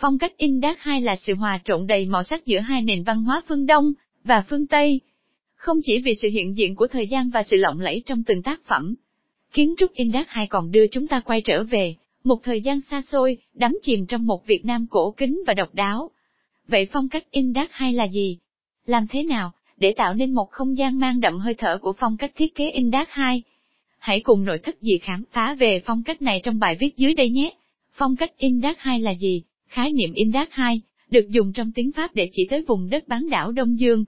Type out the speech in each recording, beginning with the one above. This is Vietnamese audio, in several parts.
Phong cách Indak 2 là sự hòa trộn đầy màu sắc giữa hai nền văn hóa phương Đông và phương Tây. Không chỉ vì sự hiện diện của thời gian và sự lộng lẫy trong từng tác phẩm, kiến trúc Indak 2 còn đưa chúng ta quay trở về một thời gian xa xôi, đắm chìm trong một Việt Nam cổ kính và độc đáo. Vậy phong cách Indak 2 là gì? Làm thế nào để tạo nên một không gian mang đậm hơi thở của phong cách thiết kế Indak 2? Hãy cùng nội thất gì khám phá về phong cách này trong bài viết dưới đây nhé. Phong cách Indak 2 là gì? Khái niệm Indak 2 được dùng trong tiếng Pháp để chỉ tới vùng đất bán đảo Đông Dương,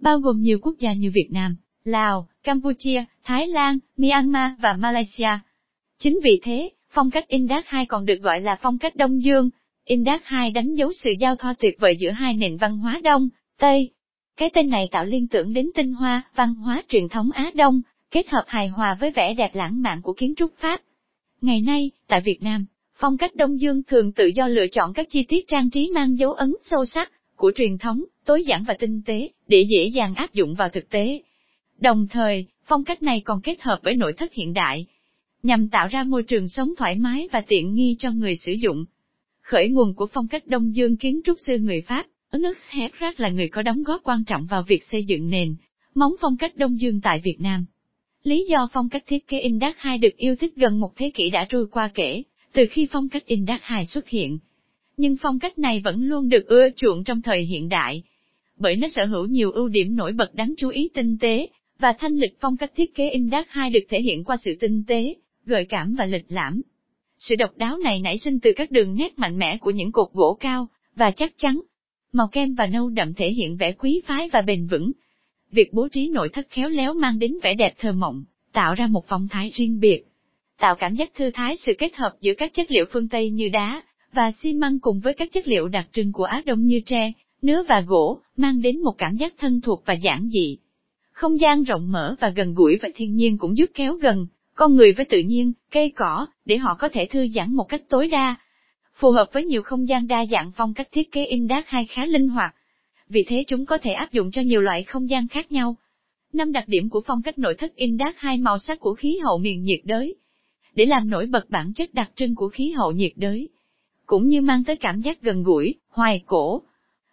bao gồm nhiều quốc gia như Việt Nam, Lào, Campuchia, Thái Lan, Myanmar và Malaysia. Chính vì thế, phong cách Indak 2 còn được gọi là phong cách Đông Dương. Indak 2 đánh dấu sự giao thoa tuyệt vời giữa hai nền văn hóa Đông, Tây. Cái tên này tạo liên tưởng đến tinh hoa, văn hóa truyền thống Á Đông, kết hợp hài hòa với vẻ đẹp lãng mạn của kiến trúc Pháp. Ngày nay, tại Việt Nam, phong cách Đông Dương thường tự do lựa chọn các chi tiết trang trí mang dấu ấn sâu sắc của truyền thống, tối giản và tinh tế, để dễ dàng áp dụng vào thực tế. Đồng thời, phong cách này còn kết hợp với nội thất hiện đại, nhằm tạo ra môi trường sống thoải mái và tiện nghi cho người sử dụng. Khởi nguồn của phong cách Đông Dương kiến trúc sư người Pháp, nước Herrat là người có đóng góp quan trọng vào việc xây dựng nền, móng phong cách Đông Dương tại Việt Nam. Lý do phong cách thiết kế Indak 2 được yêu thích gần một thế kỷ đã trôi qua kể, từ khi phong cách in đắc hài xuất hiện. Nhưng phong cách này vẫn luôn được ưa chuộng trong thời hiện đại, bởi nó sở hữu nhiều ưu điểm nổi bật đáng chú ý tinh tế, và thanh lịch phong cách thiết kế in đắc hai được thể hiện qua sự tinh tế, gợi cảm và lịch lãm. Sự độc đáo này nảy sinh từ các đường nét mạnh mẽ của những cột gỗ cao, và chắc chắn. Màu kem và nâu đậm thể hiện vẻ quý phái và bền vững. Việc bố trí nội thất khéo léo mang đến vẻ đẹp thơ mộng, tạo ra một phong thái riêng biệt. Tạo cảm giác thư thái sự kết hợp giữa các chất liệu phương Tây như đá, và xi măng cùng với các chất liệu đặc trưng của Á Đông như tre, nứa và gỗ, mang đến một cảm giác thân thuộc và giản dị. Không gian rộng mở và gần gũi với thiên nhiên cũng giúp kéo gần, con người với tự nhiên, cây cỏ, để họ có thể thư giãn một cách tối đa. Phù hợp với nhiều không gian đa dạng phong cách thiết kế in đát hay khá linh hoạt. Vì thế chúng có thể áp dụng cho nhiều loại không gian khác nhau. Năm đặc điểm của phong cách nội thất Indac hai màu sắc của khí hậu miền nhiệt đới. Để làm nổi bật bản chất đặc trưng của khí hậu nhiệt đới, cũng như mang tới cảm giác gần gũi, hoài cổ.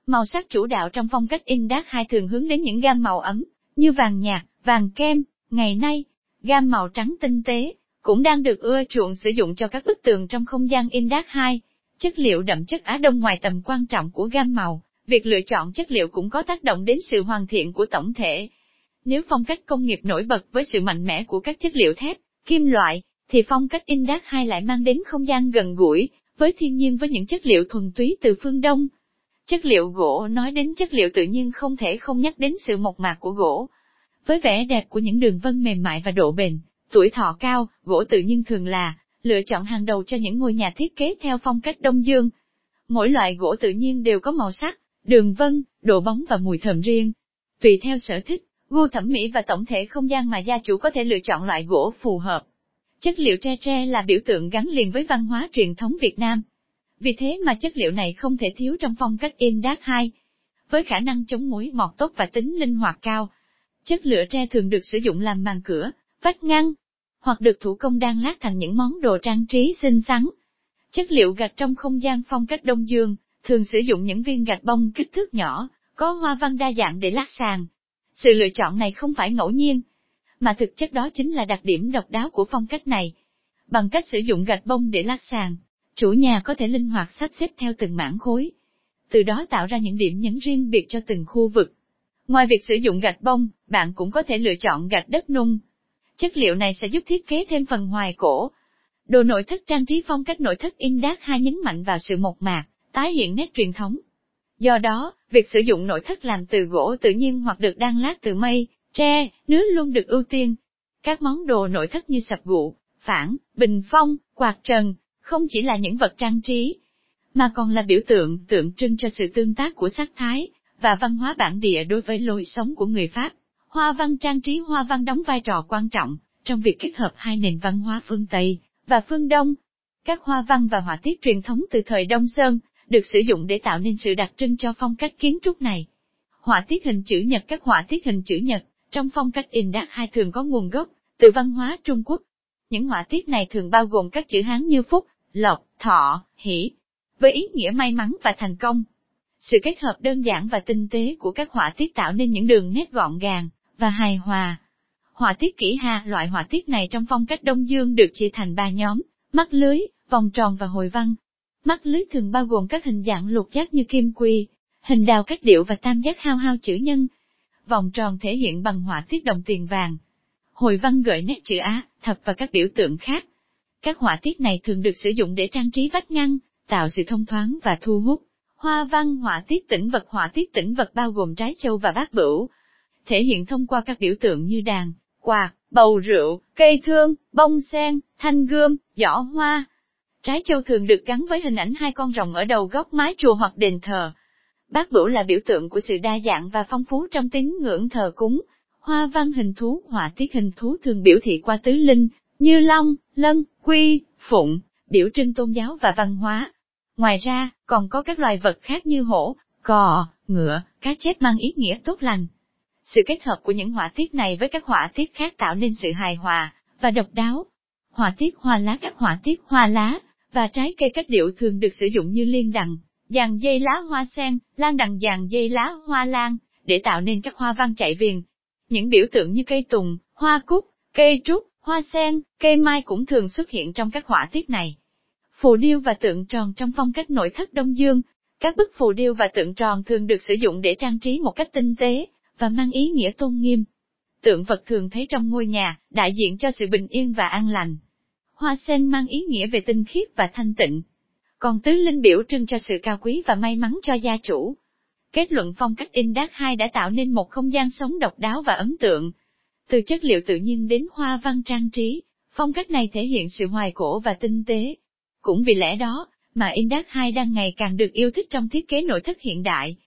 Màu sắc chủ đạo trong phong cách Indak hai thường hướng đến những gam màu ấm, như vàng nhạt, vàng kem. Ngày nay, gam màu trắng tinh tế, cũng đang được ưa chuộng sử dụng cho các bức tường trong không gian Indak 2. Chất liệu đậm chất Á Đông ngoài tầm quan trọng của gam màu, việc lựa chọn chất liệu cũng có tác động đến sự hoàn thiện của tổng thể. Nếu phong cách công nghiệp nổi bật với sự mạnh mẽ của các chất liệu thép, kim loại, thì phong cách Indak 2 lại mang đến không gian gần gũi, với thiên nhiên với những chất liệu thuần túy từ phương Đông. Chất liệu gỗ nói đến chất liệu tự nhiên không thể không nhắc đến sự mộc mạc của gỗ, với vẻ đẹp của những đường vân mềm mại và độ bền, tuổi thọ cao, gỗ tự nhiên thường là lựa chọn hàng đầu cho những ngôi nhà thiết kế theo phong cách Đông Dương. Mỗi loại gỗ tự nhiên đều có màu sắc, đường vân, độ bóng và mùi thơm riêng. Tùy theo sở thích, gu thẩm mỹ và tổng thể không gian mà gia chủ có thể lựa chọn loại gỗ phù hợp. Chất liệu tre tre là biểu tượng gắn liền với văn hóa truyền thống Việt Nam. Vì thế mà chất liệu này không thể thiếu trong phong cách Indak 2. Với khả năng chống muối mọt tốt và tính linh hoạt cao, Chất lửa tre thường được sử dụng làm màn cửa, vách ngăn, hoặc được thủ công đan lát thành những món đồ trang trí xinh xắn. Chất liệu gạch trong không gian phong cách Đông Dương, thường sử dụng những viên gạch bông kích thước nhỏ, có hoa văn đa dạng để lát sàn. Sự lựa chọn này không phải ngẫu nhiên, mà thực chất đó chính là đặc điểm độc đáo của phong cách này. Bằng cách sử dụng gạch bông để lát sàn, chủ nhà có thể linh hoạt sắp xếp theo từng mảng khối. Từ đó tạo ra những điểm nhấn riêng biệt cho từng khu vực. Ngoài việc sử dụng gạch bông, bạn cũng có thể lựa chọn gạch đất nung. Chất liệu này sẽ giúp thiết kế thêm phần hoài cổ. Đồ nội thất trang trí phong cách nội thất Indak 2 nhấn mạnh vào sự mộc mạc, tái hiện nét truyền thống. Do đó, việc sử dụng nội thất làm từ gỗ tự nhiên hoặc được đan lát từ mây, tre, nứa luôn được ưu tiên. Các món đồ nội thất như sập gụ, phản, bình phong, quạt trần, không chỉ là những vật trang trí, mà còn là biểu tượng tượng trưng cho sự tương tác của sắc thái, và văn hóa bản địa đối với lối sống của người Pháp. Hoa văn trang trí hoa văn đóng vai trò quan trọng trong việc kết hợp hai nền văn hóa phương Tây và phương Đông. Các hoa văn và họa tiết truyền thống từ thời Đông Sơn được sử dụng để tạo nên sự đặc trưng cho phong cách kiến trúc này. Họa tiết hình chữ nhật Các họa tiết hình chữ nhật trong phong cách in Indak hai thường có nguồn gốc từ văn hóa Trung Quốc. Những họa tiết này thường bao gồm các chữ Hán như Phúc, Lộc, Thọ, Hỷ. với ý nghĩa may mắn và thành công. Sự kết hợp đơn giản và tinh tế của các họa tiết tạo nên những đường nét gọn gàng và hài hòa. Họa tiết kỹ hà, loại họa tiết này trong phong cách Đông Dương được chia thành ba nhóm, mắt lưới, vòng tròn và hồi văn. Mắt lưới thường bao gồm các hình dạng lục giác như kim quy, hình đào cách điệu và tam giác hao hao chữ nhân. Vòng tròn thể hiện bằng họa tiết đồng tiền vàng. Hồi văn gợi nét chữ Á, thập và các biểu tượng khác. Các họa tiết này thường được sử dụng để trang trí vách ngăn, tạo sự thông thoáng và thu hút. Hoa văn họa tiết tĩnh vật họa tiết tĩnh vật bao gồm trái châu và bát bửu, thể hiện thông qua các biểu tượng như đàn, quạt, bầu rượu, cây thương, bông sen, thanh gươm, giỏ hoa. Trái châu thường được gắn với hình ảnh hai con rồng ở đầu góc mái chùa hoặc đền thờ. Bát bửu là biểu tượng của sự đa dạng và phong phú trong tín ngưỡng thờ cúng. Hoa văn hình thú, họa tiết hình thú thường biểu thị qua tứ linh, như long, lân, quy, phụng, biểu trưng tôn giáo và văn hóa. Ngoài ra, còn có các loài vật khác như hổ, cò, ngựa, cá chép mang ý nghĩa tốt lành. Sự kết hợp của những họa tiết này với các họa tiết khác tạo nên sự hài hòa và độc đáo. Họa tiết hoa lá các họa tiết hoa lá và trái cây cách điệu thường được sử dụng như liên đằng, dàn dây lá hoa sen, lan đằng dàn dây lá hoa lan, để tạo nên các hoa văn chạy viền. Những biểu tượng như cây tùng, hoa cúc, cây trúc, hoa sen, cây mai cũng thường xuất hiện trong các họa tiết này. Phù điêu và tượng tròn trong phong cách nội thất Đông Dương. Các bức phù điêu và tượng tròn thường được sử dụng để trang trí một cách tinh tế, và mang ý nghĩa tôn nghiêm. Tượng vật thường thấy trong ngôi nhà, đại diện cho sự bình yên và an lành. Hoa sen mang ý nghĩa về tinh khiết và thanh tịnh. Còn tứ linh biểu trưng cho sự cao quý và may mắn cho gia chủ. Kết luận phong cách Indat 2 đã tạo nên một không gian sống độc đáo và ấn tượng. Từ chất liệu tự nhiên đến hoa văn trang trí, phong cách này thể hiện sự hoài cổ và tinh tế. Cũng vì lẽ đó, mà Indac 2 đang ngày càng được yêu thích trong thiết kế nội thất hiện đại.